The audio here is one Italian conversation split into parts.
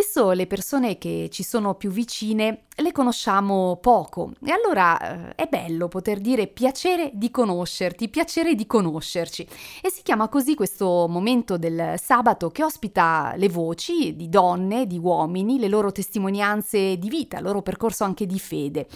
spesso le persone che ci sono più vicine le conosciamo poco e allora eh, è bello poter dire piacere di conoscerti, piacere di conoscerci. E si chiama così questo momento del sabato che ospita le voci di donne, di uomini, le loro testimonianze di vita, il loro percorso anche di fede.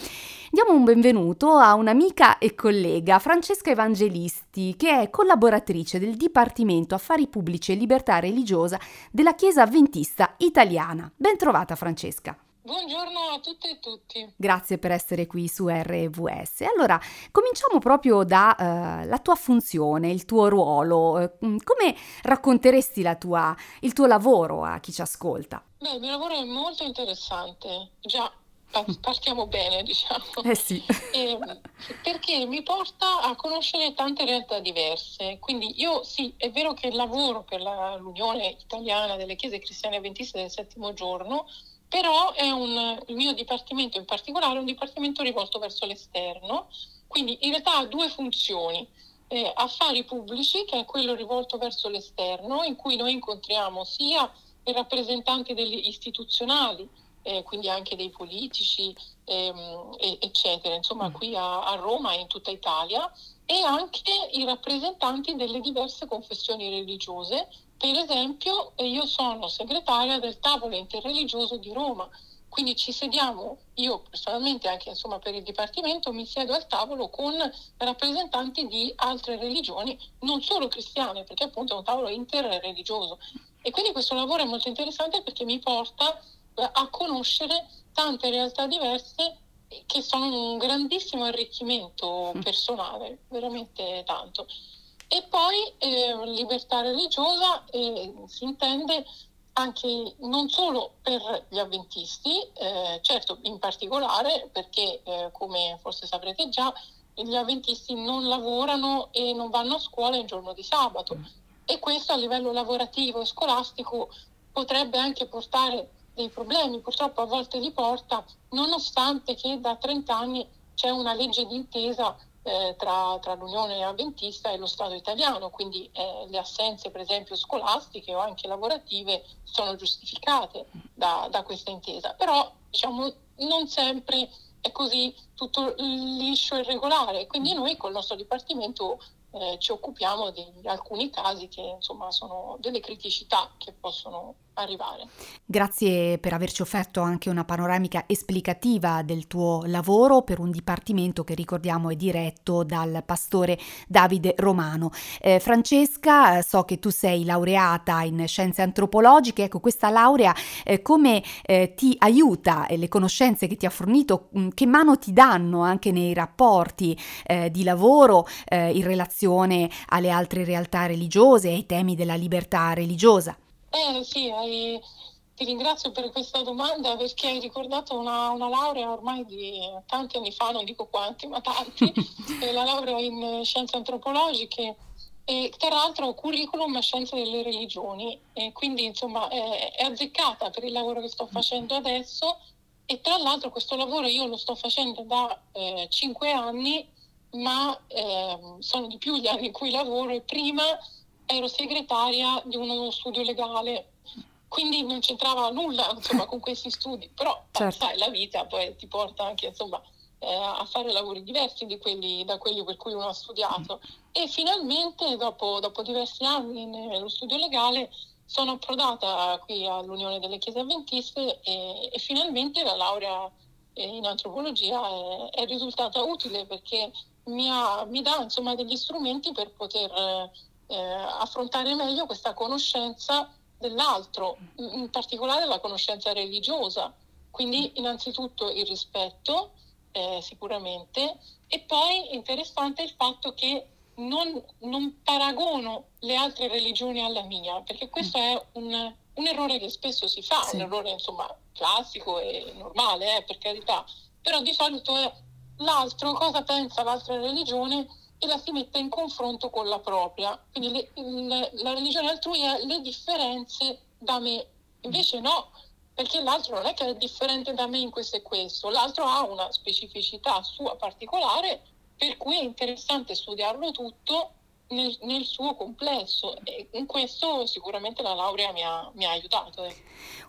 Diamo un benvenuto a un'amica e collega, Francesca Evangelisti, che è collaboratrice del Dipartimento Affari Pubblici e Libertà Religiosa della Chiesa Avventista Italiana. Ben trovata Francesca. Buongiorno a tutte e tutti. Grazie per essere qui su RVS. Allora, cominciamo proprio dalla uh, tua funzione, il tuo ruolo. Uh, come racconteresti tua, il tuo lavoro a chi ci ascolta? Beh, il mio lavoro è molto interessante. Già, partiamo bene, diciamo. Eh sì. E, perché mi porta a conoscere tante realtà diverse. Quindi io sì, è vero che lavoro per la, l'Unione Italiana delle Chiese Cristiane Adventiste del Settimo Giorno, però è un, il mio dipartimento in particolare è un dipartimento rivolto verso l'esterno, quindi in realtà ha due funzioni. Eh, affari pubblici, che è quello rivolto verso l'esterno, in cui noi incontriamo sia i rappresentanti degli istituzionali, eh, quindi anche dei politici, ehm, eccetera, insomma qui a, a Roma e in tutta Italia, e anche i rappresentanti delle diverse confessioni religiose per esempio, io sono segretaria del tavolo interreligioso di Roma, quindi ci sediamo, io personalmente anche insomma, per il Dipartimento mi siedo al tavolo con rappresentanti di altre religioni, non solo cristiane, perché appunto è un tavolo interreligioso. E quindi questo lavoro è molto interessante perché mi porta eh, a conoscere tante realtà diverse che sono un grandissimo arricchimento mm. personale, veramente tanto. E poi eh, libertà religiosa eh, si intende anche non solo per gli avventisti, eh, certo in particolare perché eh, come forse saprete già gli avventisti non lavorano e non vanno a scuola il giorno di sabato e questo a livello lavorativo e scolastico potrebbe anche portare dei problemi, purtroppo a volte li porta, nonostante che da 30 anni c'è una legge d'intesa eh, tra, tra, l'Unione Avventista e lo Stato italiano, quindi eh, le assenze per esempio scolastiche o anche lavorative sono giustificate da, da questa intesa, però diciamo non sempre è così tutto liscio e regolare, quindi noi col nostro Dipartimento eh, ci occupiamo di alcuni casi che insomma sono delle criticità che possono arrivare. Grazie per averci offerto anche una panoramica esplicativa del tuo lavoro per un dipartimento che ricordiamo è diretto dal pastore Davide Romano. Eh, Francesca, so che tu sei laureata in scienze antropologiche, ecco questa laurea eh, come eh, ti aiuta e le conoscenze che ti ha fornito, mm, che mano ti danno anche nei rapporti eh, di lavoro eh, in relazione alle altre realtà religiose, ai temi della libertà religiosa? Eh sì, hai... ti ringrazio per questa domanda perché hai ricordato una, una, laurea ormai di tanti anni fa, non dico quanti, ma tanti, la laurea in scienze antropologiche e tra l'altro curriculum scienze delle religioni. E quindi insomma è, è azzeccata per il lavoro che sto facendo adesso. E tra l'altro questo lavoro io lo sto facendo da eh, cinque anni ma eh, sono di più gli anni in cui lavoro e prima ero segretaria di uno studio legale, quindi non c'entrava nulla insomma, con questi studi, però certo. sai, la vita poi ti porta anche insomma, eh, a fare lavori diversi quelli, da quelli per cui uno ha studiato. E finalmente, dopo, dopo diversi anni nello studio legale, sono approdata qui all'Unione delle Chiese Avventiste e, e finalmente la laurea in antropologia è, è risultata utile perché mi, ha, mi dà insomma, degli strumenti per poter eh, affrontare meglio questa conoscenza dell'altro, in particolare la conoscenza religiosa. Quindi innanzitutto il rispetto, eh, sicuramente, e poi interessante il fatto che non, non, paragono le altre religioni alla mia, perché questo è un, un errore che spesso si fa, sì. un errore insomma classico e normale, eh, per carità, però di solito è l'altro cosa pensa l'altra religione e la si mette in confronto con la propria. Quindi le, le, la religione altrui è le differenze da me, invece no, perché l'altro non è che è differente da me in questo e questo, l'altro ha una specificità sua particolare, per cui è interessante studiarlo tutto, nel, nel, suo complesso e in questo sicuramente la laurea mi ha, mi ha aiutato. Eh.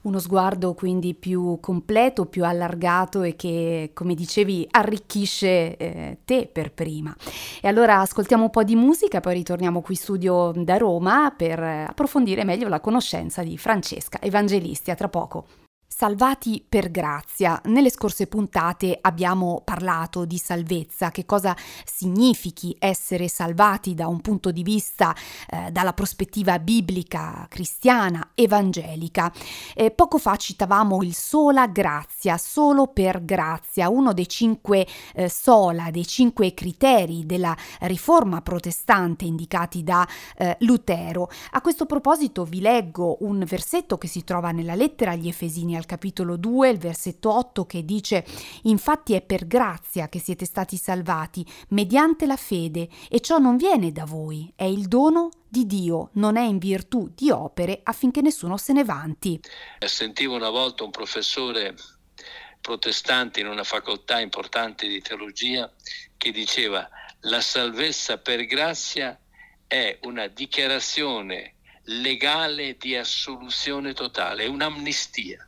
Uno sguardo quindi più completo, più allargato e che, come dicevi, arricchisce eh, te per prima. E allora ascoltiamo un po' di musica, poi ritorniamo qui studio da Roma per approfondire meglio la conoscenza di Francesca Evangelisti. A tra poco. Salvati per grazia. Nelle scorse puntate abbiamo parlato di salvezza, che cosa significhi essere salvati da un punto di vista eh, dalla prospettiva biblica, cristiana, evangelica. Eh, poco fa citavamo il sola grazia, solo per grazia, uno dei cinque eh, sola, dei cinque criteri della riforma protestante indicati da eh, Lutero. A questo proposito vi leggo un versetto che si trova nella lettera agli Efesini al al capitolo 2, il versetto 8 che dice Infatti è per grazia che siete stati salvati, mediante la fede, e ciò non viene da voi, è il dono di Dio, non è in virtù di opere affinché nessuno se ne vanti. Sentivo una volta un professore protestante in una facoltà importante di teologia che diceva la salvezza per grazia è una dichiarazione legale di assoluzione totale, è un'amnistia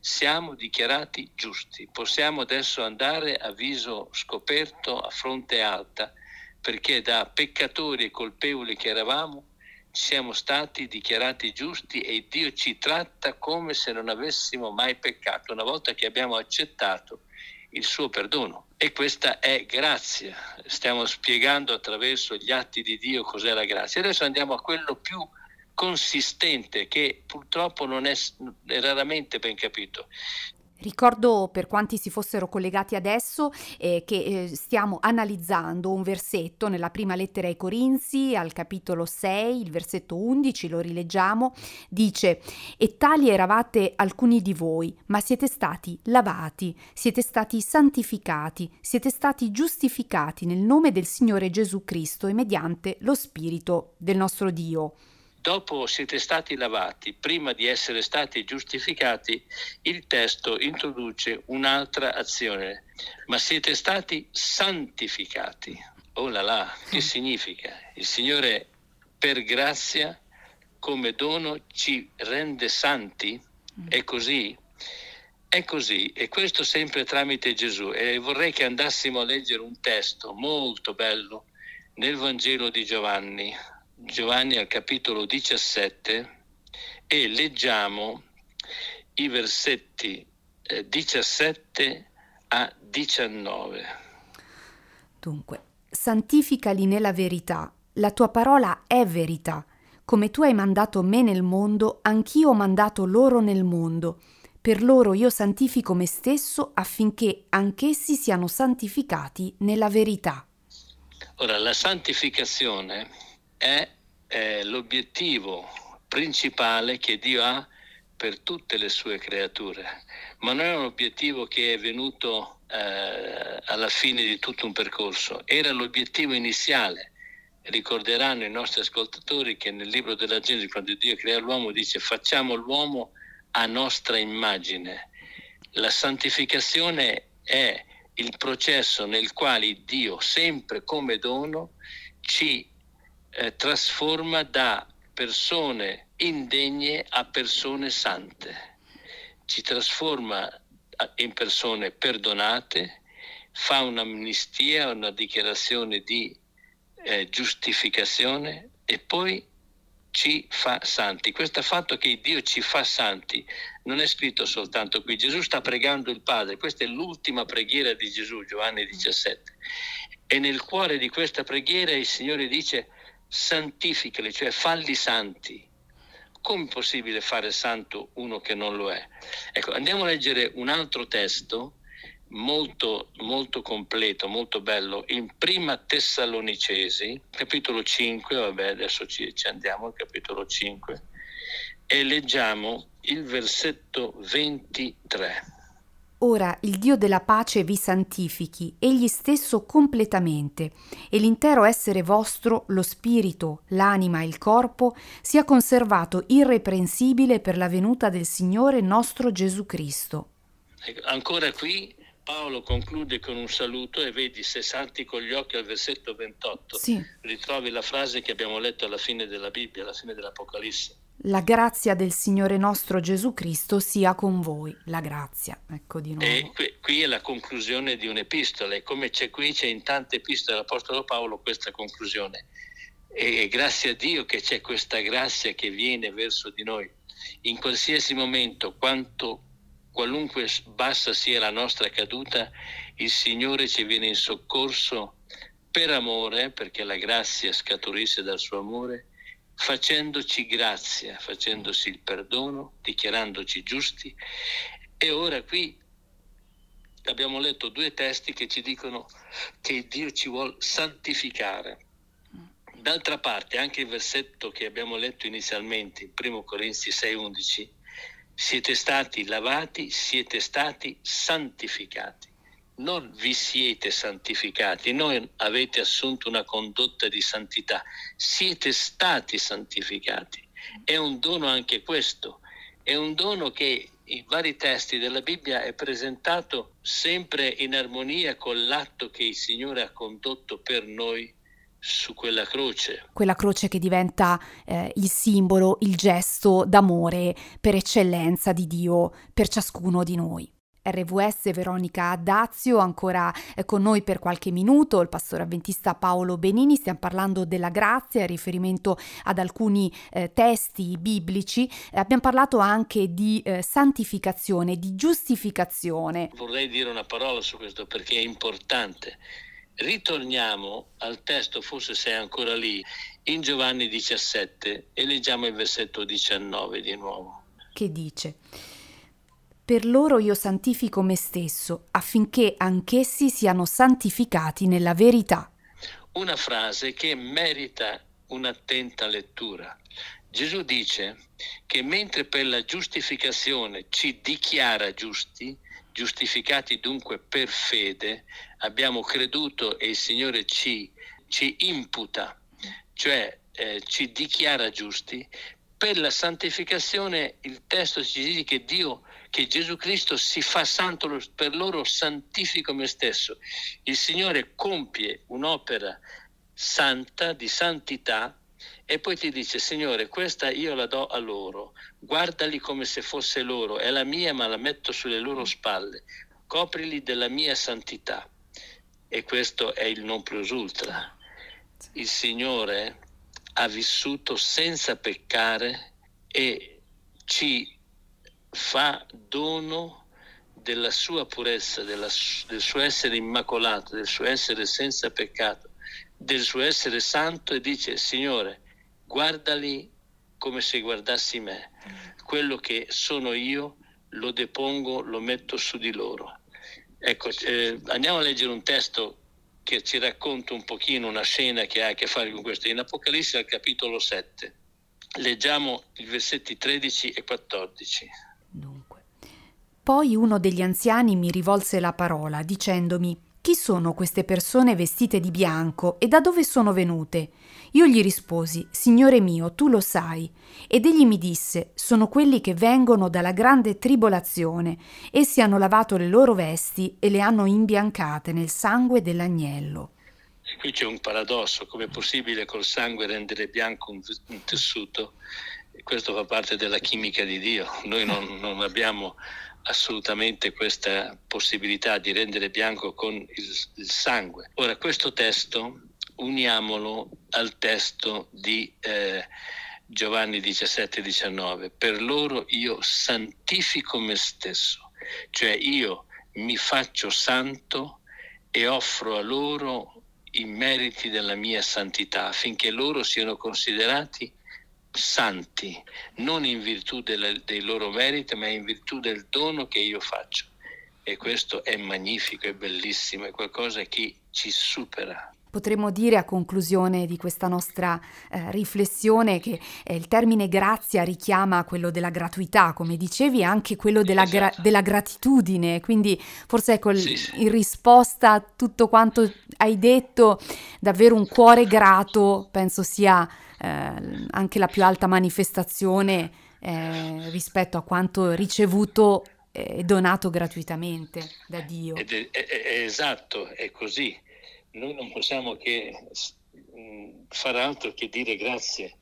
siamo dichiarati giusti. Possiamo adesso andare a viso scoperto, a fronte alta, perché da peccatori e colpevoli che eravamo siamo stati dichiarati giusti e Dio ci tratta come se non avessimo mai peccato, una volta che abbiamo accettato il suo perdono. E questa è grazia. Stiamo spiegando attraverso gli atti di Dio cos'è la grazia. Adesso andiamo a quello più consistente che purtroppo non è, è raramente ben capito. Ricordo per quanti si fossero collegati adesso eh, che eh, stiamo analizzando un versetto nella prima lettera ai Corinzi, al capitolo 6, il versetto 11, lo rileggiamo, dice E tali eravate alcuni di voi, ma siete stati lavati, siete stati santificati, siete stati giustificati nel nome del Signore Gesù Cristo e mediante lo Spirito del nostro Dio dopo siete stati lavati, prima di essere stati giustificati, il testo introduce un'altra azione, ma siete stati santificati. Oh là là, che significa? Il Signore per grazia come dono ci rende santi? È così? È così, e questo sempre tramite Gesù. E vorrei che andassimo a leggere un testo molto bello nel Vangelo di Giovanni, Giovanni al capitolo 17 e leggiamo i versetti 17 eh, a 19. Dunque, santificali nella verità, la tua parola è verità. Come tu hai mandato me nel mondo, anch'io ho mandato loro nel mondo. Per loro io santifico me stesso affinché anch'essi siano santificati nella verità. Ora, la santificazione è eh, l'obiettivo principale che Dio ha per tutte le sue creature, ma non è un obiettivo che è venuto eh, alla fine di tutto un percorso, era l'obiettivo iniziale. Ricorderanno i nostri ascoltatori che nel libro della Genesi, quando Dio crea l'uomo, dice facciamo l'uomo a nostra immagine. La santificazione è il processo nel quale Dio, sempre come dono, ci eh, trasforma da persone indegne a persone sante, ci trasforma in persone perdonate, fa un'amnistia, una dichiarazione di eh, giustificazione e poi ci fa santi. Questo fatto che Dio ci fa santi non è scritto soltanto qui. Gesù sta pregando il Padre, questa è l'ultima preghiera di Gesù, Giovanni 17. E nel cuore di questa preghiera il Signore dice santificali, cioè falli santi. Come è possibile fare santo uno che non lo è? Ecco, andiamo a leggere un altro testo molto, molto completo, molto bello, in Prima Tessalonicesi, capitolo 5, vabbè adesso ci, ci andiamo al capitolo 5, e leggiamo il versetto 23. Ora il Dio della pace vi santifichi, egli stesso completamente, e l'intero essere vostro, lo spirito, l'anima e il corpo, sia conservato irreprensibile per la venuta del Signore nostro Gesù Cristo. Ancora qui Paolo conclude con un saluto e vedi se salti con gli occhi al versetto 28, sì. ritrovi la frase che abbiamo letto alla fine della Bibbia, alla fine dell'Apocalisse. La grazia del Signore nostro Gesù Cristo sia con voi. La grazia, ecco di nuovo. E qui, qui è la conclusione di un'epistola e come c'è qui, c'è in tante epistole dell'Apostolo Paolo questa conclusione. E grazie a Dio che c'è questa grazia che viene verso di noi. In qualsiasi momento, quanto qualunque bassa sia la nostra caduta, il Signore ci viene in soccorso per amore, perché la grazia scaturisce dal suo amore, facendoci grazia, facendoci il perdono, dichiarandoci giusti. E ora qui abbiamo letto due testi che ci dicono che Dio ci vuole santificare. D'altra parte, anche il versetto che abbiamo letto inizialmente, in 1 Corinzi 6:11, siete stati lavati, siete stati santificati. Non vi siete santificati, non avete assunto una condotta di santità, siete stati santificati. È un dono anche questo, è un dono che in vari testi della Bibbia è presentato sempre in armonia con l'atto che il Signore ha condotto per noi su quella croce. Quella croce che diventa eh, il simbolo, il gesto d'amore per eccellenza di Dio per ciascuno di noi. RVS Veronica Dazio ancora eh, con noi per qualche minuto, il pastore avventista Paolo Benini, stiamo parlando della grazia, riferimento ad alcuni eh, testi biblici, eh, abbiamo parlato anche di eh, santificazione, di giustificazione. Vorrei dire una parola su questo perché è importante Ritorniamo al testo, forse sei ancora lì, in Giovanni 17 e leggiamo il versetto 19 di nuovo. Che dice? Per loro io santifico me stesso, affinché anch'essi siano santificati nella verità. Una frase che merita un'attenta lettura. Gesù dice che mentre per la giustificazione ci dichiara giusti, giustificati dunque per fede, abbiamo creduto e il Signore ci, ci imputa, cioè eh, ci dichiara giusti, per la santificazione il testo ci dice che Dio, che Gesù Cristo si fa santo per loro, santifico me stesso. Il Signore compie un'opera santa, di santità, e poi ti dice, Signore, questa io la do a loro, guardali come se fosse loro, è la mia ma la metto sulle loro spalle, coprili della mia santità. E questo è il non plus ultra. Il Signore ha vissuto senza peccare e ci fa dono della sua purezza, della, del suo essere immacolato, del suo essere senza peccato, del suo essere santo e dice, Signore, guardali come se guardassi me. Quello che sono io lo depongo, lo metto su di loro. Ecco, eh, andiamo a leggere un testo che ci racconta un pochino una scena che ha a che fare con questo. In Apocalisse al capitolo 7. Leggiamo i versetti 13 e 14. Poi uno degli anziani mi rivolse la parola dicendomi chi sono queste persone vestite di bianco e da dove sono venute? Io gli risposi, Signore mio, tu lo sai. Ed egli mi disse, sono quelli che vengono dalla grande tribolazione. Essi hanno lavato le loro vesti e le hanno imbiancate nel sangue dell'agnello. Qui c'è un paradosso, come è possibile col sangue rendere bianco un, un tessuto? Questo fa parte della chimica di Dio. Noi non, non abbiamo assolutamente questa possibilità di rendere bianco con il, il sangue. Ora, questo testo uniamolo al testo di eh, Giovanni 17-19. Per loro io santifico me stesso, cioè io mi faccio santo e offro a loro i meriti della mia santità affinché loro siano considerati santi, non in virtù delle, dei loro meriti, ma in virtù del dono che io faccio. E questo è magnifico, è bellissimo, è qualcosa che ci supera. Potremmo dire a conclusione di questa nostra eh, riflessione che eh, il termine grazia richiama quello della gratuità, come dicevi, e anche quello della, gra- esatto. della, gratitudine. Quindi forse ecco sì, sì. in risposta a tutto quanto hai detto, davvero un cuore grato penso sia eh, anche la più alta manifestazione eh, rispetto a quanto ricevuto è donato gratuitamente da Dio. Ed è, è, è esatto, è così. Noi non possiamo che fare altro che dire grazie.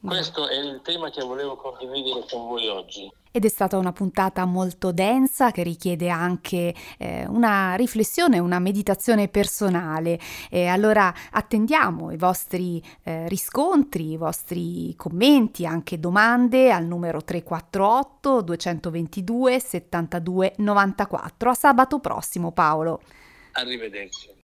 Questo è il tema che volevo condividere con voi oggi ed è stata una puntata molto densa che richiede anche eh, una riflessione, una meditazione personale. E allora attendiamo i vostri eh, riscontri, i vostri commenti, anche domande al numero 348 222 72 94. A sabato prossimo Paolo. Arrivederci.